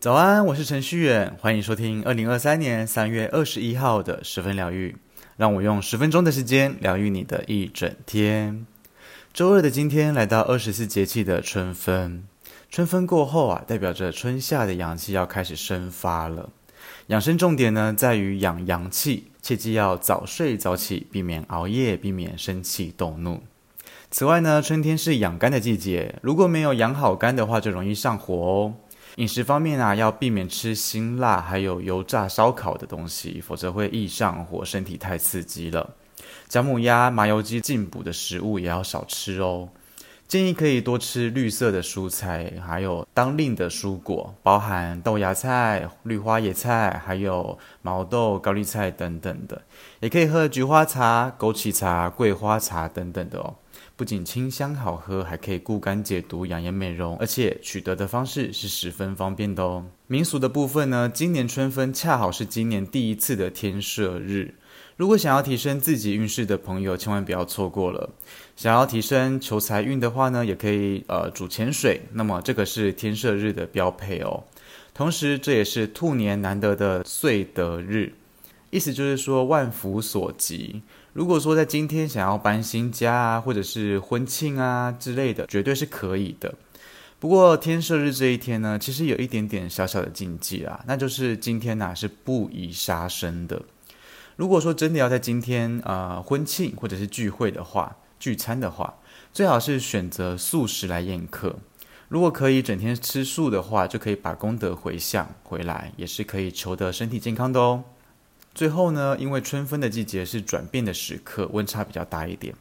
早安，我是程序员，欢迎收听二零二三年三月二十一号的十分疗愈。让我用十分钟的时间疗愈你的一整天。周二的今天来到二十四节气的春分，春分过后啊，代表着春夏的阳气要开始生发了。养生重点呢，在于养阳气，切记要早睡早起，避免熬夜，避免生气动怒。此外呢，春天是养肝的季节，如果没有养好肝的话，就容易上火哦。饮食方面啊，要避免吃辛辣还有油炸烧烤的东西，否则会易上火，身体太刺激了。姜母鸭、麻油鸡进补的食物也要少吃哦。建议可以多吃绿色的蔬菜，还有当令的蔬果，包含豆芽菜、绿花野菜，还有毛豆、高丽菜等等的。也可以喝菊花茶、枸杞茶、桂花茶等等的哦。不仅清香好喝，还可以固肝解毒、养颜美容，而且取得的方式是十分方便的哦。民俗的部分呢，今年春分恰好是今年第一次的天赦日。如果想要提升自己运势的朋友，千万不要错过了。想要提升求财运的话呢，也可以呃煮潜水，那么这个是天赦日的标配哦。同时，这也是兔年难得的岁得日，意思就是说万福所及。如果说在今天想要搬新家啊，或者是婚庆啊之类的，绝对是可以的。不过天赦日这一天呢，其实有一点点小小的禁忌啊，那就是今天呐、啊、是不宜杀生的。如果说真的要在今天啊、呃、婚庆或者是聚会的话，聚餐的话，最好是选择素食来宴客。如果可以整天吃素的话，就可以把功德回向回来，也是可以求得身体健康的哦。最后呢，因为春分的季节是转变的时刻，温差比较大一点，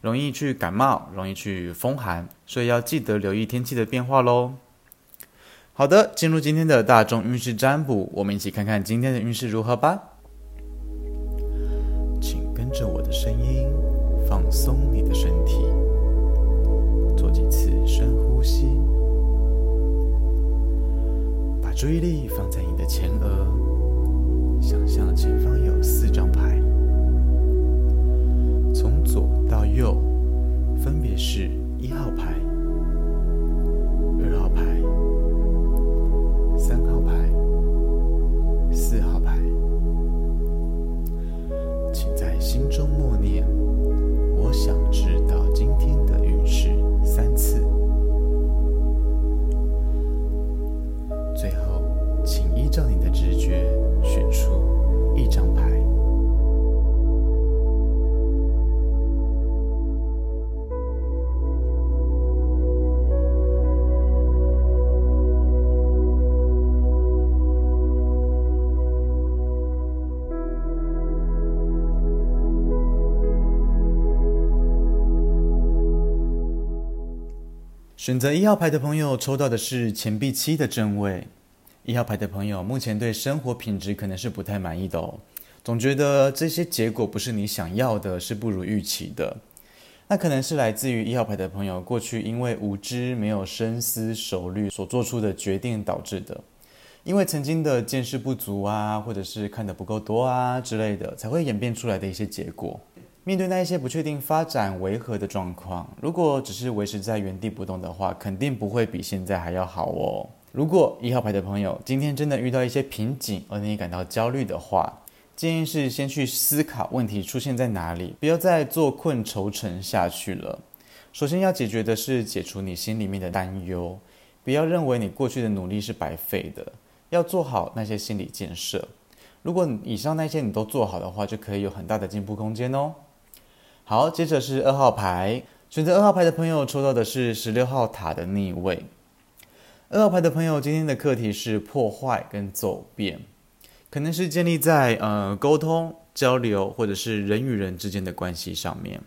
容易去感冒，容易去风寒，所以要记得留意天气的变化喽。好的，进入今天的大众运势占卜，我们一起看看今天的运势如何吧。请跟着我的声音，放松你的身体，做几次深呼吸，把注意力放在你的前额。想象前方有四张牌，选择一号牌的朋友抽到的是钱币七的正位。一号牌的朋友，目前对生活品质可能是不太满意的哦，总觉得这些结果不是你想要的，是不如预期的。那可能是来自于一号牌的朋友过去因为无知、没有深思熟虑所做出的决定导致的，因为曾经的见识不足啊，或者是看得不够多啊之类的，才会演变出来的一些结果。面对那一些不确定发展为何的状况，如果只是维持在原地不动的话，肯定不会比现在还要好哦。如果一号牌的朋友今天真的遇到一些瓶颈，而你感到焦虑的话，建议是先去思考问题出现在哪里，不要再做困愁城下去了。首先要解决的是解除你心里面的担忧，不要认为你过去的努力是白费的，要做好那些心理建设。如果以上那些你都做好的话，就可以有很大的进步空间哦。好，接着是二号牌，选择二号牌的朋友抽到的是十六号塔的逆位。二号牌的朋友，今天的课题是破坏跟走遍，可能是建立在呃沟通、交流或者是人与人之间的关系上面。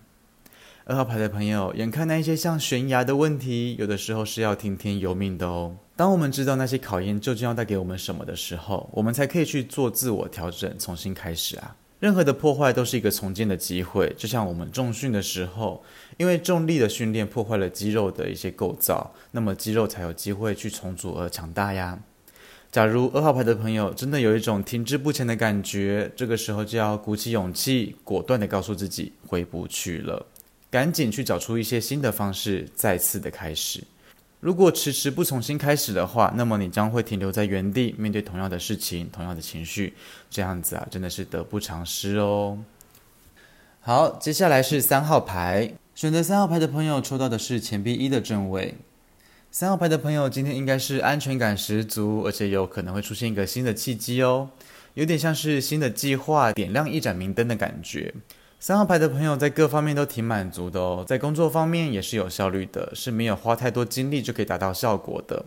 二号牌的朋友，眼看那一些像悬崖的问题，有的时候是要听天由命的哦。当我们知道那些考验究竟要带给我们什么的时候，我们才可以去做自我调整，重新开始啊。任何的破坏都是一个重建的机会，就像我们重训的时候，因为重力的训练破坏了肌肉的一些构造，那么肌肉才有机会去重组而强大呀。假如二号牌的朋友真的有一种停滞不前的感觉，这个时候就要鼓起勇气，果断地告诉自己回不去了。赶紧去找出一些新的方式，再次的开始。如果迟迟不重新开始的话，那么你将会停留在原地，面对同样的事情、同样的情绪，这样子啊，真的是得不偿失哦。好，接下来是三号牌，选择三号牌的朋友抽到的是钱币一的正位。三号牌的朋友今天应该是安全感十足，而且有可能会出现一个新的契机哦，有点像是新的计划点亮一盏明灯的感觉。三号牌的朋友在各方面都挺满足的哦，在工作方面也是有效率的，是没有花太多精力就可以达到效果的。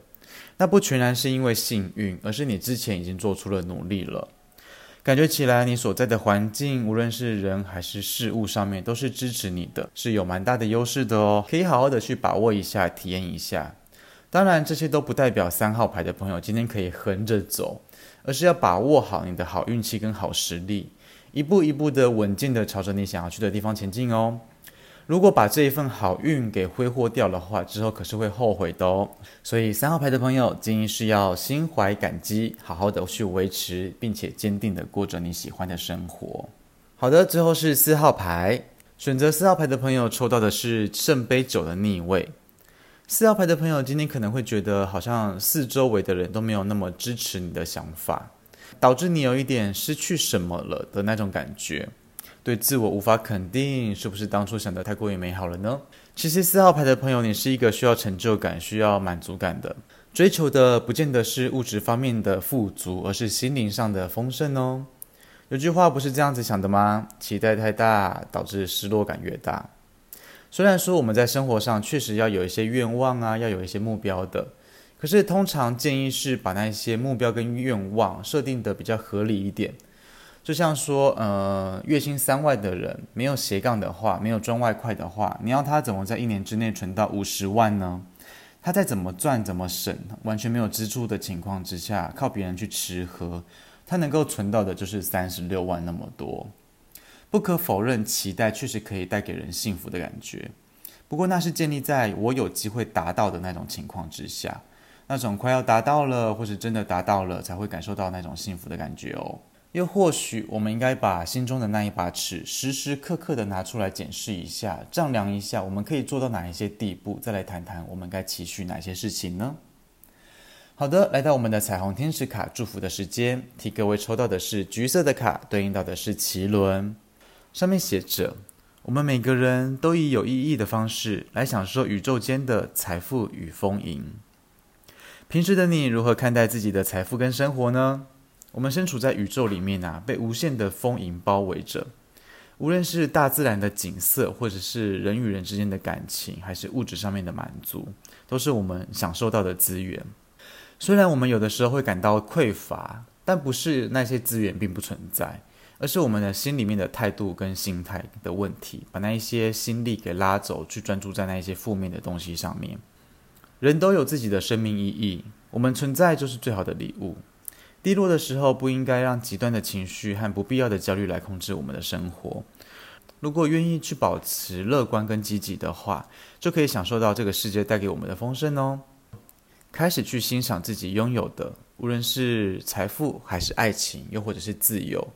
那不全然是因为幸运，而是你之前已经做出了努力了。感觉起来你所在的环境，无论是人还是事物上面，都是支持你的，是有蛮大的优势的哦，可以好好的去把握一下，体验一下。当然，这些都不代表三号牌的朋友今天可以横着走，而是要把握好你的好运气跟好实力。一步一步的稳健的朝着你想要去的地方前进哦。如果把这一份好运给挥霍掉的话，之后可是会后悔的哦。所以三号牌的朋友建议是要心怀感激，好好的去维持，并且坚定的过着你喜欢的生活。好的，最后是四号牌，选择四号牌的朋友抽到的是圣杯九的逆位。四号牌的朋友今天可能会觉得好像四周围的人都没有那么支持你的想法。导致你有一点失去什么了的那种感觉，对自我无法肯定，是不是当初想得太过于美好了呢？其实四号牌的朋友，你是一个需要成就感、需要满足感的，追求的不见得是物质方面的富足，而是心灵上的丰盛哦。有句话不是这样子想的吗？期待太大，导致失落感越大。虽然说我们在生活上确实要有一些愿望啊，要有一些目标的。可是，通常建议是把那些目标跟愿望设定得比较合理一点。就像说，呃，月薪三万的人没有斜杠的话，没有赚外快的话，你要他怎么在一年之内存到五十万呢？他再怎么赚怎么省，完全没有支出的情况之下，靠别人去吃喝，他能够存到的就是三十六万那么多。不可否认，期待确实可以带给人幸福的感觉。不过，那是建立在我有机会达到的那种情况之下。那种快要达到了，或是真的达到了，才会感受到那种幸福的感觉哦。又或许，我们应该把心中的那一把尺，时时刻刻的拿出来检视一下，丈量一下，我们可以做到哪一些地步，再来谈谈我们该期许哪些事情呢？好的，来到我们的彩虹天使卡祝福的时间，替各位抽到的是橘色的卡，对应到的是脐轮，上面写着：我们每个人都以有意义的方式来享受宇宙间的财富与丰盈。平时的你如何看待自己的财富跟生活呢？我们身处在宇宙里面啊，被无限的丰盈包围着。无论是大自然的景色，或者是人与人之间的感情，还是物质上面的满足，都是我们享受到的资源。虽然我们有的时候会感到匮乏，但不是那些资源并不存在，而是我们的心里面的态度跟心态的问题，把那一些心力给拉走，去专注在那一些负面的东西上面。人都有自己的生命意义，我们存在就是最好的礼物。低落的时候，不应该让极端的情绪和不必要的焦虑来控制我们的生活。如果愿意去保持乐观跟积极的话，就可以享受到这个世界带给我们的丰盛哦。开始去欣赏自己拥有的，无论是财富还是爱情，又或者是自由，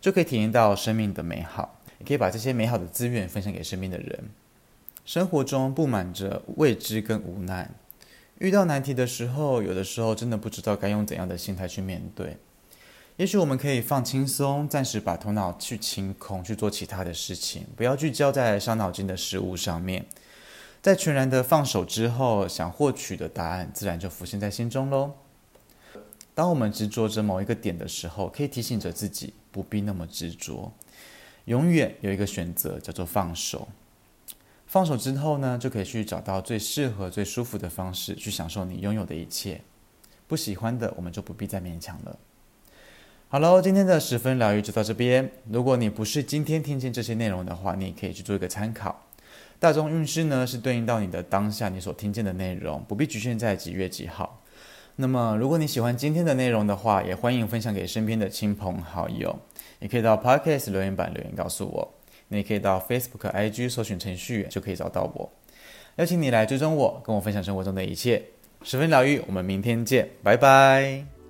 就可以体验到生命的美好。也可以把这些美好的资源分享给身边的人。生活中布满着未知跟无奈。遇到难题的时候，有的时候真的不知道该用怎样的心态去面对。也许我们可以放轻松，暂时把头脑去清空，去做其他的事情，不要聚焦在伤脑筋的事物上面。在全然的放手之后，想获取的答案自然就浮现在心中喽。当我们执着着某一个点的时候，可以提醒着自己不必那么执着，永远有一个选择叫做放手。放手之后呢，就可以去找到最适合、最舒服的方式去享受你拥有的一切。不喜欢的，我们就不必再勉强了。好喽，今天的十分疗愈就到这边。如果你不是今天听见这些内容的话，你也可以去做一个参考。大众运势呢，是对应到你的当下你所听见的内容，不必局限在几月几号。那么，如果你喜欢今天的内容的话，也欢迎分享给身边的亲朋好友。也可以到 Podcast 留言板留言告诉我。你可以到 Facebook、IG 搜寻程序员就可以找到我，邀请你来追踪我，跟我分享生活中的一切，十分疗愈。我们明天见，拜拜。